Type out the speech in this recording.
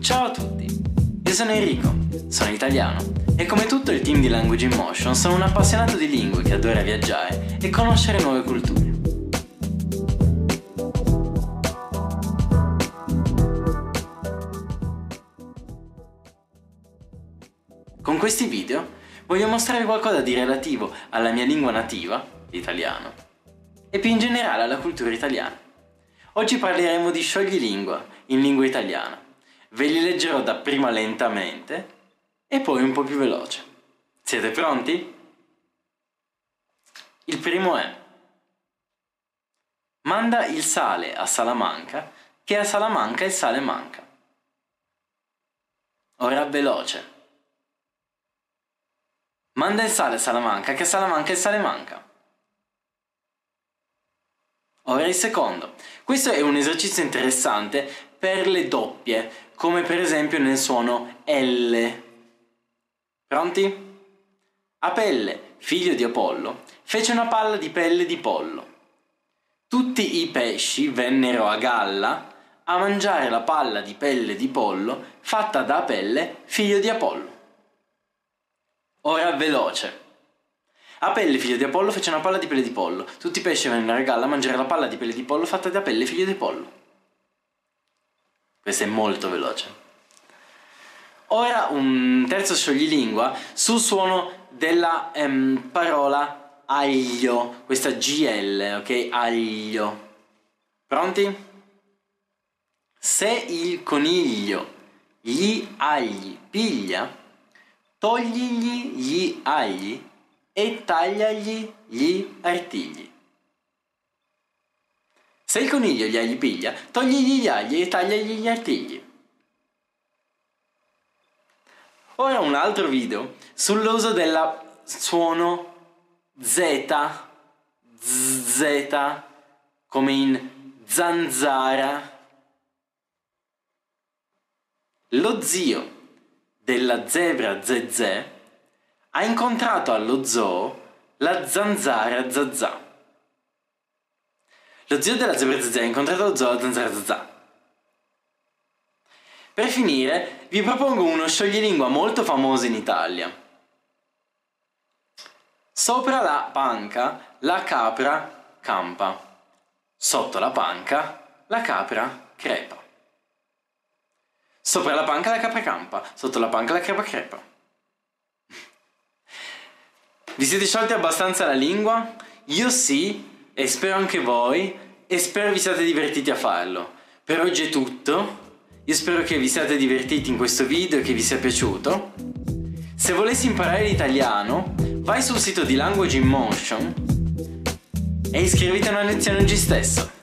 Ciao a tutti, io sono Enrico, sono italiano e come tutto il team di Language in Motion sono un appassionato di lingue che adora viaggiare e conoscere nuove culture. Con questi video voglio mostrare qualcosa di relativo alla mia lingua nativa, l'italiano, e più in generale alla cultura italiana. Oggi parleremo di scioglilingua in lingua italiana. Ve li leggerò dapprima lentamente e poi un po' più veloce. Siete pronti? Il primo è Manda il sale a Salamanca, che a Salamanca il sale manca. Ora veloce. Manda il sale a Salamanca, che a Salamanca il sale manca. Ora il secondo. Questo è un esercizio interessante per le doppie, come per esempio nel suono L. Pronti? Apelle, figlio di Apollo, fece una palla di pelle di pollo. Tutti i pesci vennero a galla a mangiare la palla di pelle di pollo fatta da Apelle, figlio di Apollo. Ora veloce. Apelle, figlio di Apollo, fece una palla di pelle di pollo. Tutti i pesci vennero a galla a mangiare la palla di pelle di pollo fatta da Apelle, figlio di Apollo. Questo è molto veloce. Ora un terzo scioglilingua sul suono della ehm, parola aglio, questa GL, ok? Aglio. Pronti? Se il coniglio gli agli piglia, togligli gli agli e tagliagli gli artigli. Se il coniglio gli agli piglia, togligli gli agli e tagliagli gli artigli. Ora un altro video sull'uso del suono Z, Z, come in zanzara. Lo zio della zebra Zezé ha incontrato allo zoo la zanzara Zazà. Lo zio della zebra Zazà ha incontrato allo zoo zanzara Zazà. Per finire, vi propongo uno scioglilingua molto famoso in Italia. Sopra la panca la capra campa. Sotto la panca la capra crepa. Sopra la panca la capra campa, sotto la panca la crepa crepa. Vi siete sciolti abbastanza la lingua? Io sì, e spero anche voi, e spero vi siate divertiti a farlo. Per oggi è tutto. Io spero che vi siate divertiti in questo video e che vi sia piaciuto. Se volessi imparare l'italiano, vai sul sito di Language in Motion e iscriviti a una lezione oggi stesso.